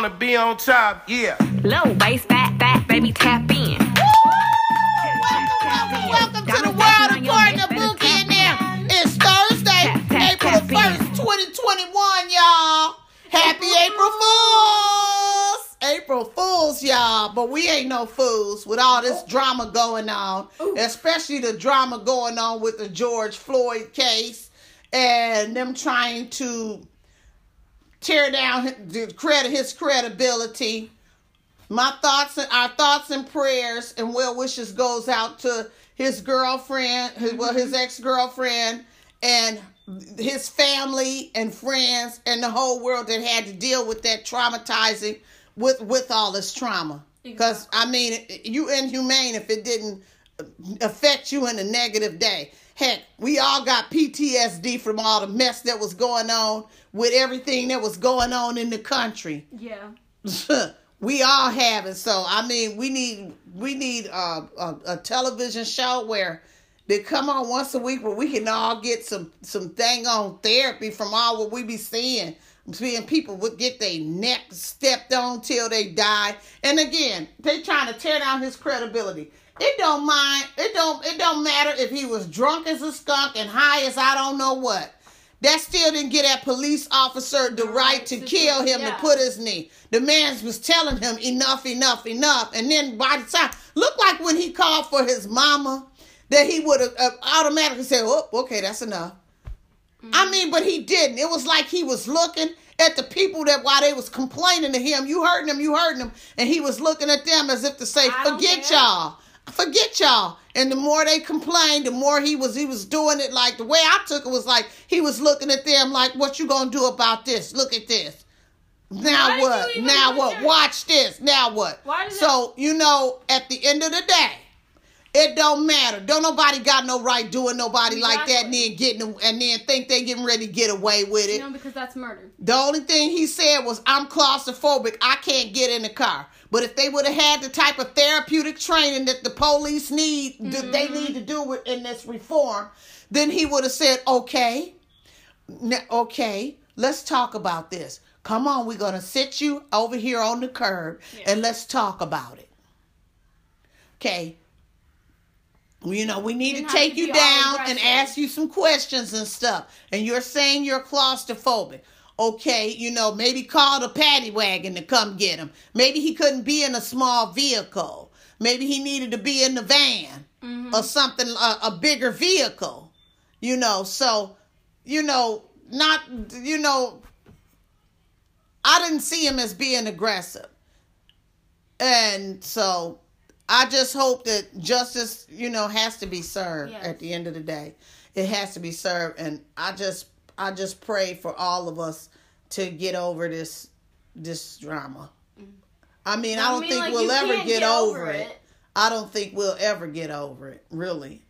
wanna be on top, yeah. Low bass, fat, fat, baby, tap in. Welcome, welcome to the world according to Bookie and them. It's Thursday, Tap, tap, April 1st, 2021, y'all. Happy April Fools! April Fools, y'all. But we ain't no fools with all this drama going on, especially the drama going on with the George Floyd case and them trying to tear down his, credit, his credibility. My thoughts and our thoughts and prayers and well wishes goes out to his girlfriend, his well, his ex girlfriend, and his family and friends and the whole world that had to deal with that traumatizing with with all this trauma. Because I mean, you inhumane if it didn't affect you in a negative day. Heck, we all got PTSD from all the mess that was going on with everything that was going on in the country Yeah. we all have it. So I mean, we need we need a, a, a television show where they come on once a week where we can all get some some thing on therapy from all what we be seeing. Seeing people would get their neck stepped on till they die, and again, they trying to tear down his credibility. It don't mind. It don't. It don't matter if he was drunk as a skunk and high as I don't know what. That still didn't get that police officer the right to kill him to put his knee. The man was telling him enough, enough, enough. And then by the time, look like when he called for his mama, that he would have uh, automatically said, oh, okay, that's enough. Mm-hmm. I mean, but he didn't. It was like he was looking at the people that while they was complaining to him, you hurting them, you hurting them, and he was looking at them as if to say, I forget y'all. Forget y'all. And the more they complained, the more he was he was doing it like the way I took it was like he was looking at them like, What you gonna do about this? Look at this. Now what? Now what? Watch this. Now what? So you know, at the end of the day, it don't matter. Don't nobody got no right doing nobody like that and then getting and then think they getting ready to get away with it. No, because that's murder. The only thing he said was, I'm claustrophobic. I can't get in the car. But if they would have had the type of therapeutic training that the police need, that they mm-hmm. need to do with, in this reform, then he would have said, okay, okay, let's talk about this. Come on, we're going to sit you over here on the curb and let's talk about it. Okay. You know, we need to take to you down and ask you some questions and stuff. And you're saying you're claustrophobic. Okay, you know, maybe call the paddy wagon to come get him. Maybe he couldn't be in a small vehicle. Maybe he needed to be in the van or something, a, a bigger vehicle. You know, so, you know, not, you know, I didn't see him as being aggressive. And so I just hope that justice, you know, has to be served Yes. at the end of the day. It has to be served and I just I just pray for all of us to get over this this drama. I mean, I I don't mean, think like, we'll ever get, get over it. it. I don't think we'll ever get over it, really.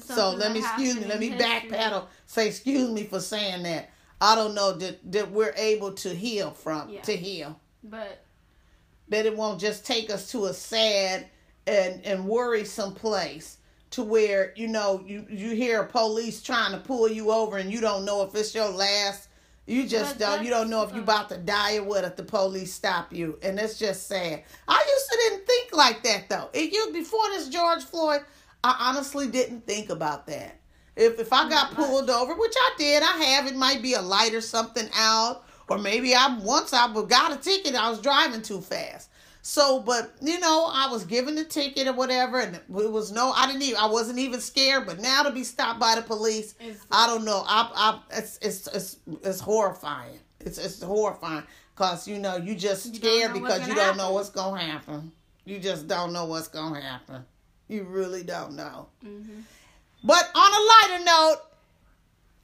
So let me excuse me, let me backpedal. Say excuse me for saying that. I don't know that that we're able to heal from Yeah. to heal. But That it won't just take us to a sad and and worrisome place to where you know you you hear police trying to pull you over and you don't know if it's your last. You just don't. You don't know if you're about to die or what if the police stop you, and it's just sad. I used to didn't think like that though. It you before this George Floyd, I honestly didn't think about that. If if I got pulled over, which I did, I have. It might be a light or something out, or maybe I once I got a ticket. I was driving too fast. So, but you know, I was given the ticket or whatever, and it was no. I didn't even. I wasn't even scared. But now to be stopped by the police, It's- I don't know. I, I, it's, it's, it's, it's horrifying. It's, it's horrifying because you know you just scared because you don't know what's gonna happen. You just don't know what's gonna happen. You really don't know. Mm-hmm. But on a lighter note,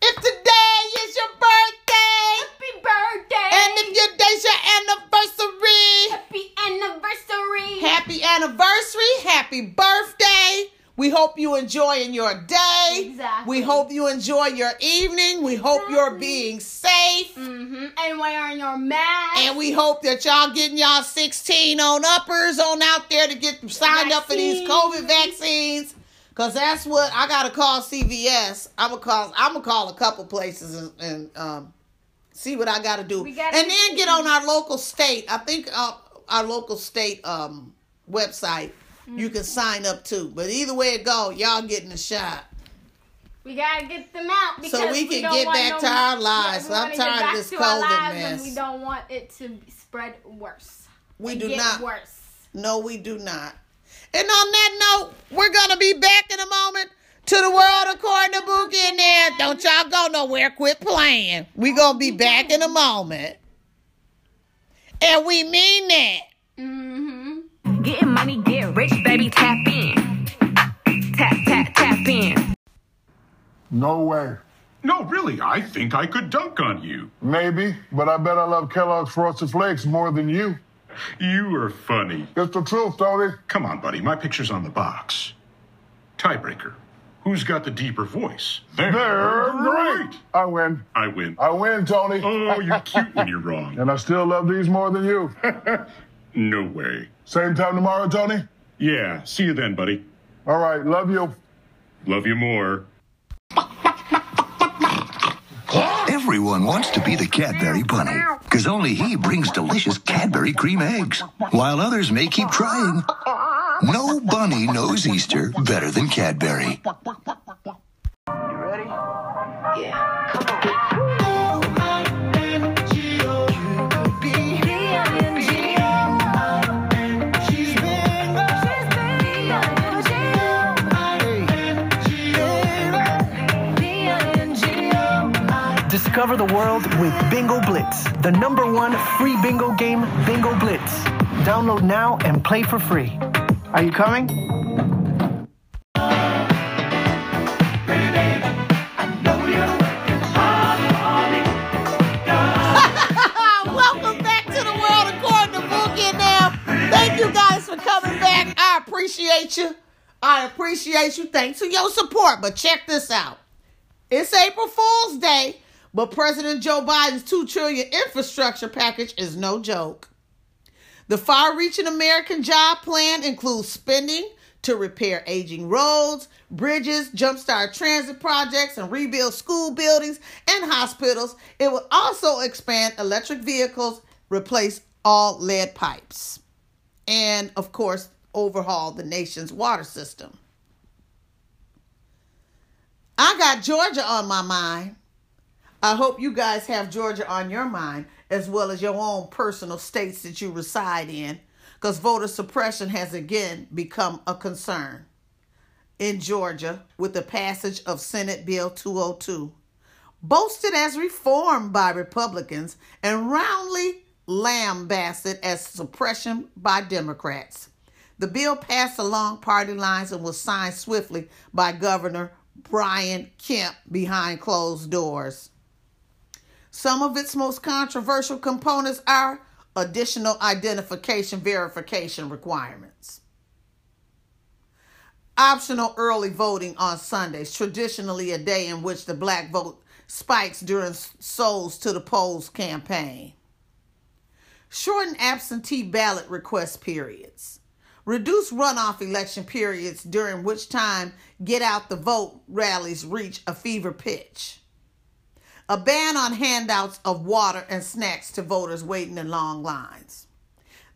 if today is your birthday, happy birthday! and if your day's your anniversary, happy anniversary! happy anniversary, happy birthday. We hope you enjoying your day. Exactly. We hope you enjoy your evening. We hope you're being safe. mm-hmm. And wearing your mask. And we hope that y'all getting y'all 16 on uppers on out there to get signed up for these COVID vaccines. Cause that's what I gotta call CVS. I'm gonna call. I'm gonna call a couple places and, and um, See what I got to do, gotta and then get on our local state. I think uh, our local state um website. You Mm. can sign up too. But either way it go, y'all getting a shot. We gotta get them out because So we can don't get back no- to our lives. we I'm tired of this COVID mess. We don't want it to spread worse. We do not. worse. No, we do not. And on that note, we're gonna be back in a moment to the world according to Bookie in there. Don't y'all go nowhere. Quit playing. We gonna be back in a moment. And we mean that. Mm-hmm. Getting money, get rich, baby, tap in. Tap, tap, tap in. No way. No, really, I think I could dunk on you. Maybe, but I bet I love Kellogg's Frosted Flakes more than you. You are funny. It's the truth, Tony. Come on, buddy, my picture's on the box. Tiebreaker. Who's got the deeper voice? They're, They're great. I win. I win. I win, Tony. Oh, you're cute when you're wrong. and I still love these more than you. No way. Same time tomorrow, Tony? Yeah, see you then, buddy. All right, love you. Love you more. Everyone wants to be the Cadbury Bunny, because only he brings delicious Cadbury cream eggs, while others may keep trying. No bunny knows Easter better than Cadbury. You Discover the world with Bingo Blitz, the number one free bingo game, Bingo Blitz. Download now and play for free. Are you coming? Welcome back to the world according to Boogie now. Thank you guys for coming back. I appreciate you. I appreciate you. Thanks for your support. But check this out. It's April Fool's Day, but President Joe Biden's 2 trillion infrastructure package is no joke. The far-reaching American job plan includes spending to repair aging roads, bridges, jumpstart transit projects, and rebuild school buildings and hospitals. It will also expand electric vehicles, replace all lead pipes, and, of course, overhaul the nation's water system. I got Georgia on my mind. I hope you guys have Georgia on your mind as well as your own personal states that you reside in because voter suppression has again become a concern in Georgia with the passage of Senate Bill 202, boasted as reform by Republicans and roundly lambasted as suppression by Democrats. The bill passed along party lines and was signed swiftly by Governor Brian Kemp behind closed doors. Some of its most controversial components are additional identification verification requirements. Optional early voting on Sundays, traditionally a day in which the black vote spikes during Souls to the Polls campaign. Shorten absentee ballot request periods. Reduce runoff election periods during which time get out the vote rallies reach a fever pitch. A ban on handouts of water and snacks to voters waiting in long lines.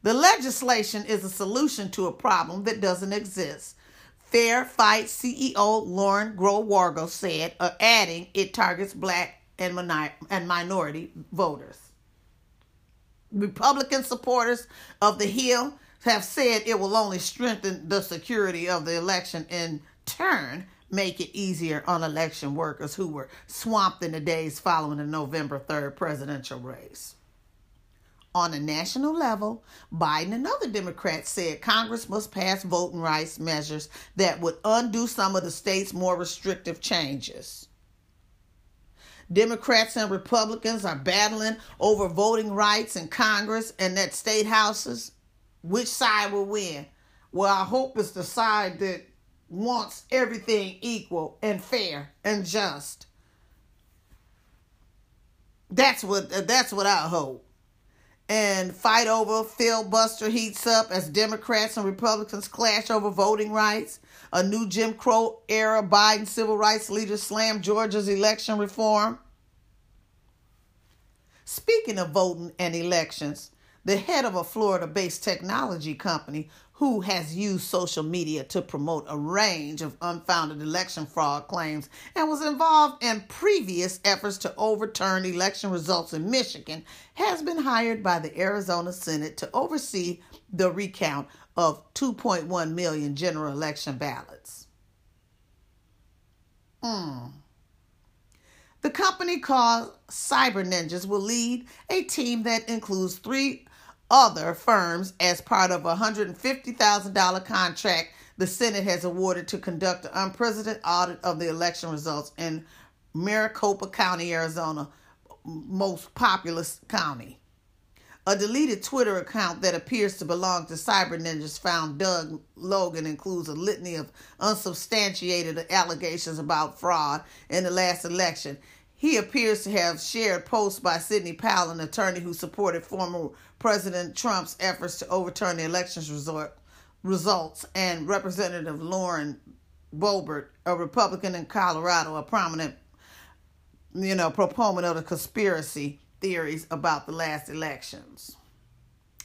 The legislation is a solution to a problem that doesn't exist. Fair Fight CEO Lauren Groh-Wargo said, uh, adding it targets black and, and minority voters. Republican supporters of the Hill have said it will only strengthen the security of the election in turn make it easier on election workers who were swamped in the days following the November 3rd presidential race. On a national level, Biden and other Democrats said Congress must pass voting rights measures that would undo some of the state's more restrictive changes. Democrats and Republicans are battling over voting rights in Congress and at state houses. Which side will win? Well, I hope it's the side that wants everything equal and fair and just. That's what that's what I hope. And fight over filibuster heats up as Democrats and Republicans clash over voting rights. A new Jim Crow era Biden civil rights leader slam Georgia's election reform. Speaking of voting and elections, the head of a Florida based technology company who has used social media to promote a range of unfounded election fraud claims and was involved in previous efforts to overturn election results in Michigan, has been hired by the Arizona Senate to oversee the recount of 2.1 million general election ballots. Hmm. The company called Cyber Ninjas will lead a team that includes three other firms as part of a $150,000 contract the Senate has awarded to conduct an unprecedented audit of the election results in Maricopa County, Arizona, most populous county. A deleted Twitter account that appears to belong to Cyber Ninjas found Doug Logan includes a litany of unsubstantiated allegations about fraud in the last election. He appears to have shared posts by Sidney Powell, an attorney who supported former President Trump's efforts to overturn the elections resort, results, and Representative Lauren Boebert, a Republican in Colorado, a prominent, you know, proponent of the conspiracy theories about the last elections.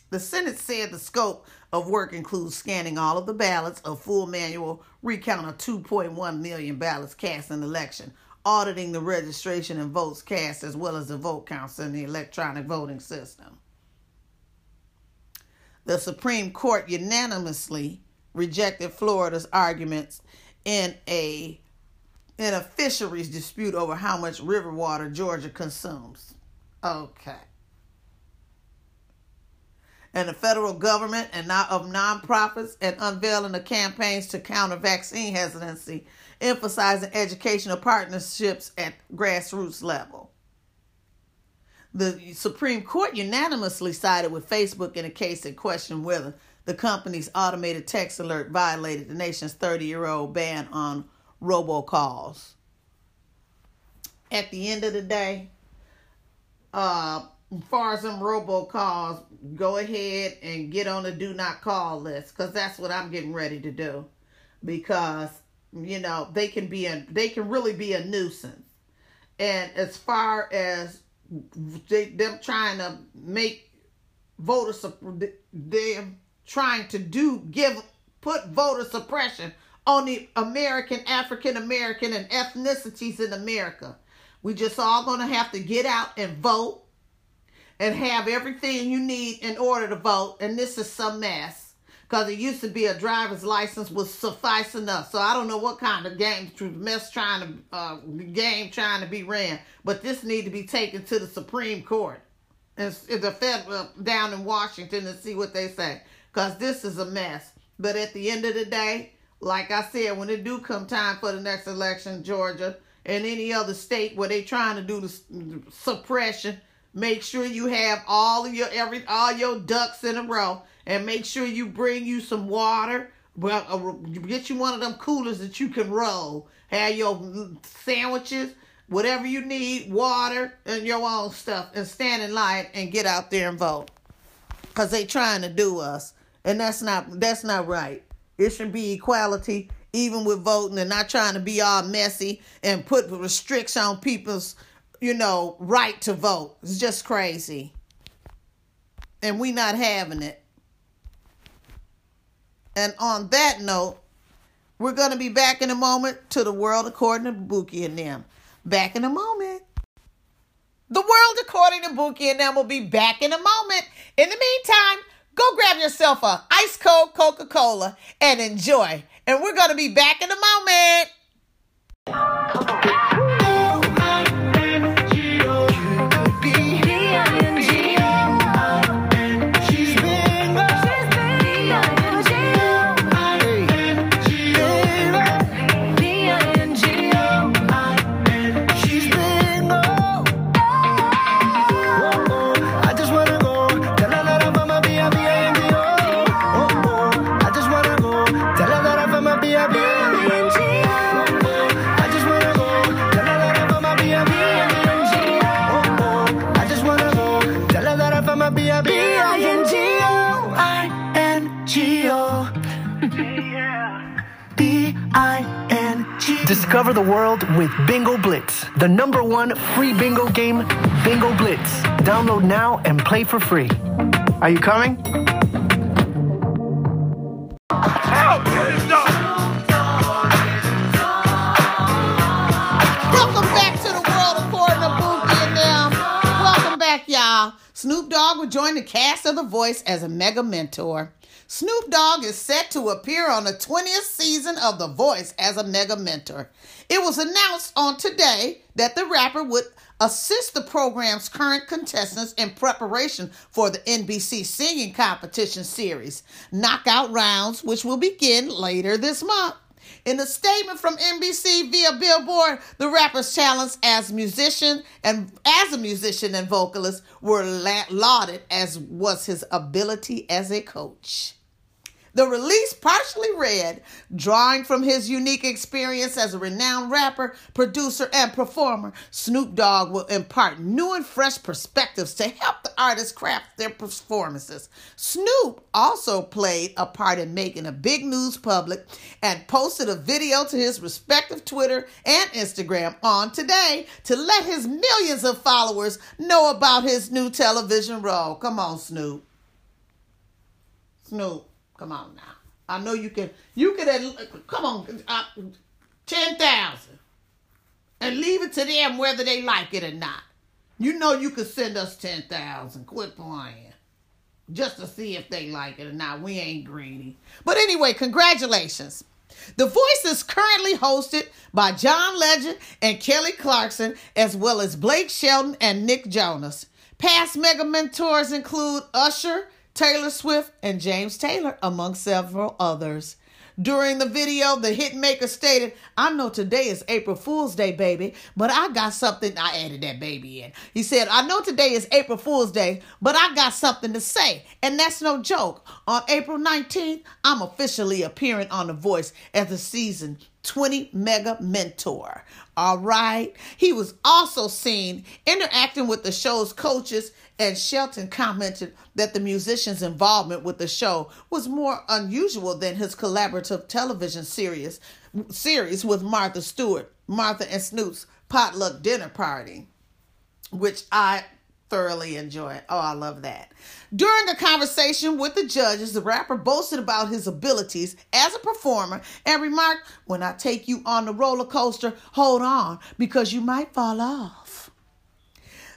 The Senate said the scope of work includes scanning all of the ballots, a full manual recount of 2.1 million ballots cast in the election, auditing the registration and votes cast, as well as the vote counts in the electronic voting system. The Supreme Court unanimously rejected Florida's arguments in a in a fisheries dispute over how much river water Georgia consumes. Okay. And the federal government and not of nonprofits and unveiling the campaigns to counter vaccine hesitancy, emphasizing educational partnerships at grassroots level. The Supreme Court unanimously sided with Facebook in a case that questioned whether the company's automated text alert violated the nation's 30 year old ban on robocalls. At the end of the day, uh, far as them robocalls, go ahead and get on the do not call list because that's what I'm getting ready to do. Because you know they can be a they can really be a nuisance. And as far as they, them trying to make voter them trying to do give put voter suppression on the American, African American, and ethnicities in America. We just all gonna have to get out and vote and have everything you need in order to vote. And this is some mess. Because it used to be a driver's license was suffice enough. So I don't know what kind of game mess trying to uh, game trying to be ran. But this need to be taken to the Supreme Court and the federal down in Washington and see what they say. Because this is a mess. But at the end of the day, like I said, when it do come time for the next election, Georgia, and any other state where they trying to do the suppression, make sure you have all of your every all your ducks in a row, and make sure you bring you some water. Well, uh, get you one of them coolers that you can roll. Have your sandwiches, whatever you need, water, and your own stuff, and stand in line and get out there and vote. Cause they trying to do us, and that's not that's not right. It should be equality even with voting and not trying to be all messy and put restrictions on people's, you know, right to vote. It's just crazy. And we not having it. And on that note, we're going to be back in a moment to the world according to Bookie and them. Back in a moment. The world according to Bookie and them will be back in a moment. In the meantime, go grab yourself a ice cold Coca-Cola and enjoy and we're going to be back in a moment. The number one free bingo game, Bingo Blitz. Download now and play for free. Are you coming? Welcome back to the world according to Bookie and them. Welcome back, y'all. Snoop Dogg will join the cast of The Voice as a mega mentor. Snoop Dogg is set to appear on the 20th season of The Voice as a mega mentor. It was announced on today that the rapper would assist the program's current contestants in preparation for the NBC singing competition series, Knockout Rounds, which will begin later this month. In a statement from NBC via Billboard, the rapper's talents as musician and as a musician and vocalist were la- lauded as was his ability as a coach. The release partially read, drawing from his unique experience as a renowned rapper, producer, and performer, Snoop Dogg will impart new and fresh perspectives to help the artists craft their performances. Snoop also played a part in making a big news public and posted a video to his respective Twitter and Instagram on today to let his millions of followers know about his new television role. Come on, Snoop. Snoop. Come on now. I know you can. You can. Come on, uh, ten thousand, and leave it to them whether they like it or not. You know you could send us ten thousand. Quit playing, just to see if they like it or not. We ain't greedy. But anyway, congratulations. The Voice is currently hosted by John Legend and Kelly Clarkson, as well as Blake Shelton and Nick Jonas. Past mega mentors include Usher, Taylor Swift, and James Taylor, among several others. During the video, the hitmaker stated, I know today is April Fool's Day, baby, but I got something. I added that baby in. He said, I know today is April Fool's Day, but I got something to say. And that's no joke. On April 19th, I'm officially appearing on The Voice as the season 20 mega mentor. All right. He was also seen interacting with the show's coaches, and Shelton commented that the musician's involvement with the show was more unusual than his collaborative television series series with Martha Stewart, Martha and Snoop's potluck dinner party, which I thoroughly enjoy. It. Oh, I love that. During a conversation with the judges, the rapper boasted about his abilities as a performer and remarked, When I take you on the roller coaster, hold on because you might fall off.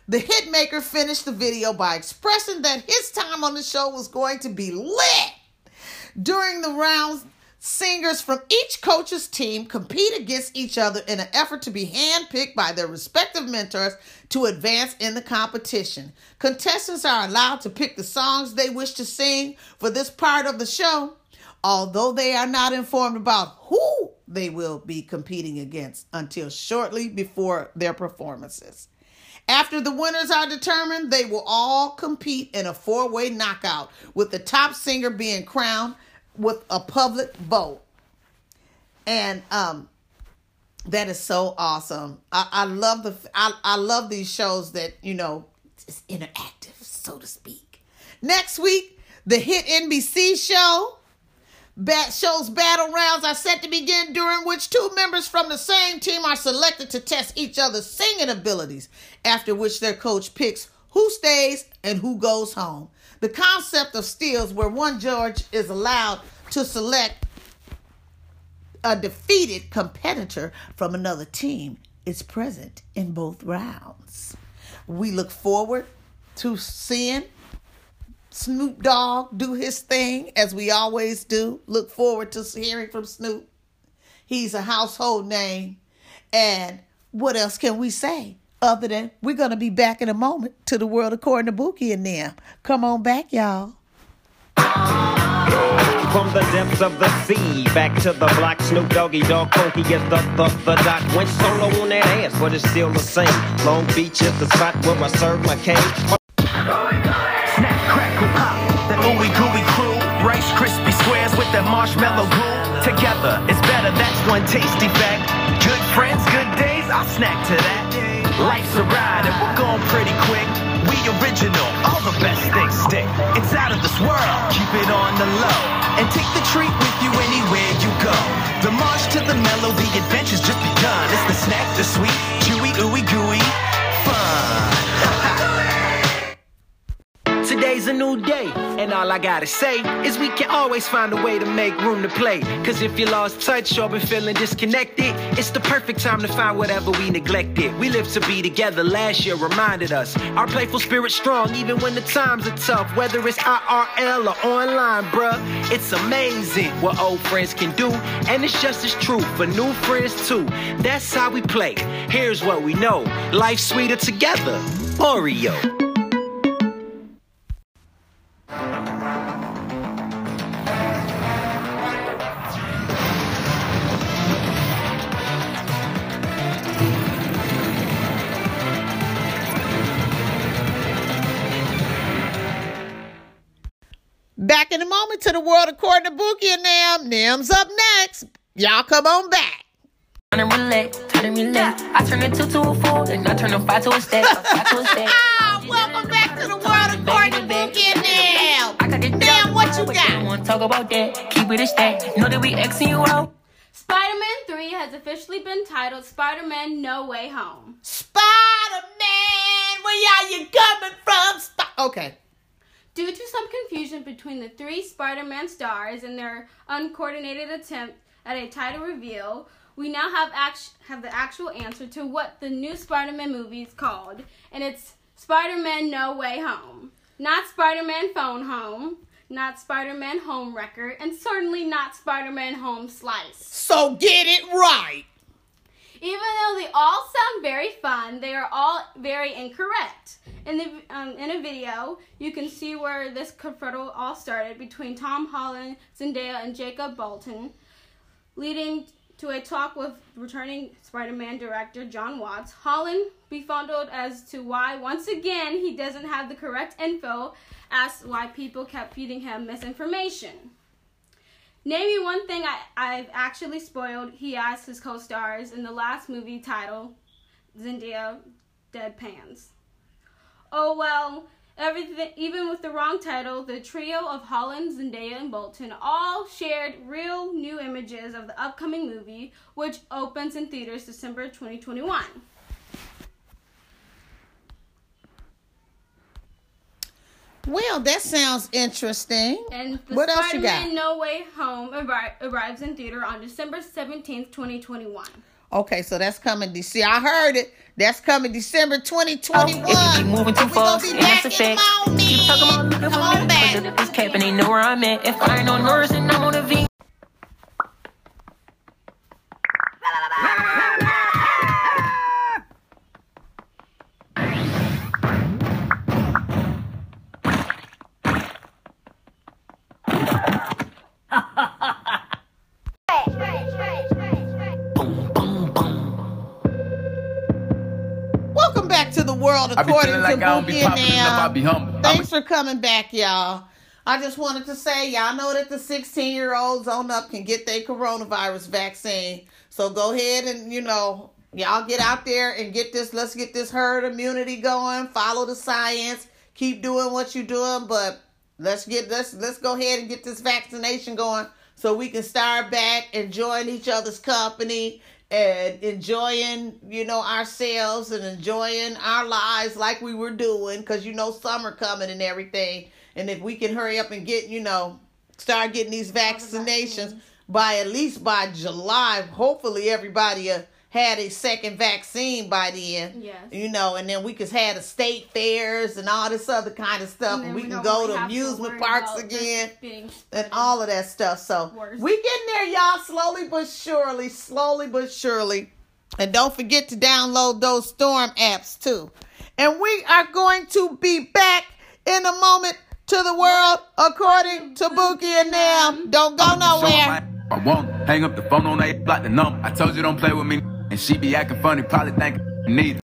The hitmaker finished the video by expressing that his time on the show was going to be lit. During the rounds, singers from each coach's team compete against each other in an effort to be handpicked by their respective mentors to advance in the competition. Contestants are allowed to pick the songs they wish to sing for this part of the show, although they are not informed about who they will be competing against until shortly before their performances. After the winners are determined, they will all compete in a four way knockout, with the top singer being crowned with a public vote. And um, that is so awesome. I, I love the I, I love these shows that you know it's interactive, so to speak. Next week, the hit NBC show. Bat shows battle rounds are set to begin, during which two members from the same team are selected to test each other's singing abilities. After which their coach picks who stays and who goes home. The concept of steals, where one judge is allowed to select a defeated competitor from another team, is present in both rounds. We look forward to seeing Snoop Dogg do his thing as we always do. Look forward to hearing from Snoop. He's a household name. And what else can we say other than we're going to be back in a moment to the world according to Bookie and them? Come on back, y'all. From the depths of the sea, back to the block, Snoop Doggy Dogg Funky is the, the, the doc. Went solo on that ass, but it's still the same. Long Beach is the spot where I serve my cane. Snap, crackle, pop, that ooey gooey crew. Rice crispy squares with that marshmallow glue. Together, it's better, that's one tasty fact. Good friends, good days, I'll snack to that. Life's a ride and we're going pretty quick. We original, all the best things stick. It's out of this world, keep it on the low. and take the treat with you anywhere you go. The march to the mellow, the adventure's just begun. It's the snack, the sweet, chewy, ooey gooey fun. Today's a new day, and all I gotta say is we can always find a way to make room to play. Cause if you lost touch or been feeling disconnected, it's the perfect time to find whatever we neglected. We live to be together last year reminded us. Our playful spirit strong even when the times are tough. Whether it's IRL or online, bruh. It's amazing what old friends can do, and it's just as true for new friends too. That's how we play. Here's what we know life's sweeter together. Oreo. Back in a moment to the world according to Bookie and Nam. Nam's up next. Y'all come on back. Turn and relate, turn and relate. I turn a two to a four, then I turn a five to a stack, a five to. Ah, welcome back to the world according to Bookie and what you got? Want to talk about that? Keep it a stack. Know that we Xing you out. Spider Man 3 has officially been titled Spider Man No Way Home. Spider Man, where are you coming from? Sp- okay. Due to some confusion between the three Spider Man stars and their uncoordinated attempt at a title reveal, we now have act- have the actual answer to what the new Spider Man movie is called, and it's Spider Man No Way Home. Not Spider Man Phone Home, not Spider Man Home Record, and certainly not Spider Man Home Slice. So get it right. Even though they all sound very fun, they are all very incorrect. In the um, in a video, you can see where this kerfuffle all started between Tom Holland, Zendaya, and Jacob Batalon, leading to a talk with returning Spider-Man director Jon Watts. Holland befuddled as to why once again he doesn't have the correct info, asked why people kept feeding him misinformation. Name me one thing I, I've actually spoiled, he asked his co stars in the last movie title, Zendaya Deadpans. Oh well, everything, even with the wrong title, the trio of Holland, Zendaya, and Batalon all shared real new images of the upcoming movie, which opens in theaters December 2021. Well, that sounds interesting. And the What else you Spider-Man got? No Way Home arri- arrives in theater on December 17th, 2021. Okay, so that's coming. De- See, I heard it. That's coming December 2021. If you be moving too fast, and that's a fact. Keep talking about looking Come for me. back. But if it's cap and they know where I'm at. If I ain't on Norris and I'm on a V. to the I be according like to Boogie and enough, I be. Thanks for coming back, y'all. I just wanted to say, y'all know that the 16 year olds on up can get their coronavirus vaccine. So go ahead and, you know, y'all get out there and get this, let's get this herd immunity going. Follow the science. Keep doing what you're doing, but let's get, let's, let's go ahead and get this vaccination going so we can start back enjoying each other's company and enjoying, you know, ourselves and enjoying our lives like we were doing because, you know, summer coming and everything. And if we can hurry up and get, you know, start getting these vaccinations by at least by July, hopefully everybody uh, had a second vaccine by then. Yes. You know, and then we could have the state fairs and all this other kind of stuff, and, then we we can go really to have to amusement parks again and all of that stuff. So Worse. we getting there, y'all, slowly but surely, slowly but surely. And don't forget to download those Storm apps too. And we are going to be back in a moment to the world according to Bookie and them. Don't go nowhere. I won't hang up the phone on that block the number. I told you don't play with me, and she be acting funny, probably think I need.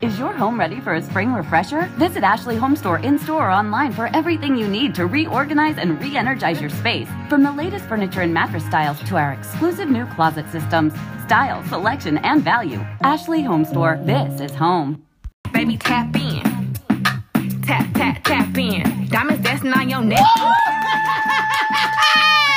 Is your home ready for a spring refresher? Visit Ashley Home Store in store or online for everything you need to reorganize and re energize your space. From the latest furniture and mattress styles to our exclusive new closet systems, style, selection, and value. Ashley Home Store, this is home. Baby, tap in. Tap, tap, tap, tap in. Diamonds dancing on your neck.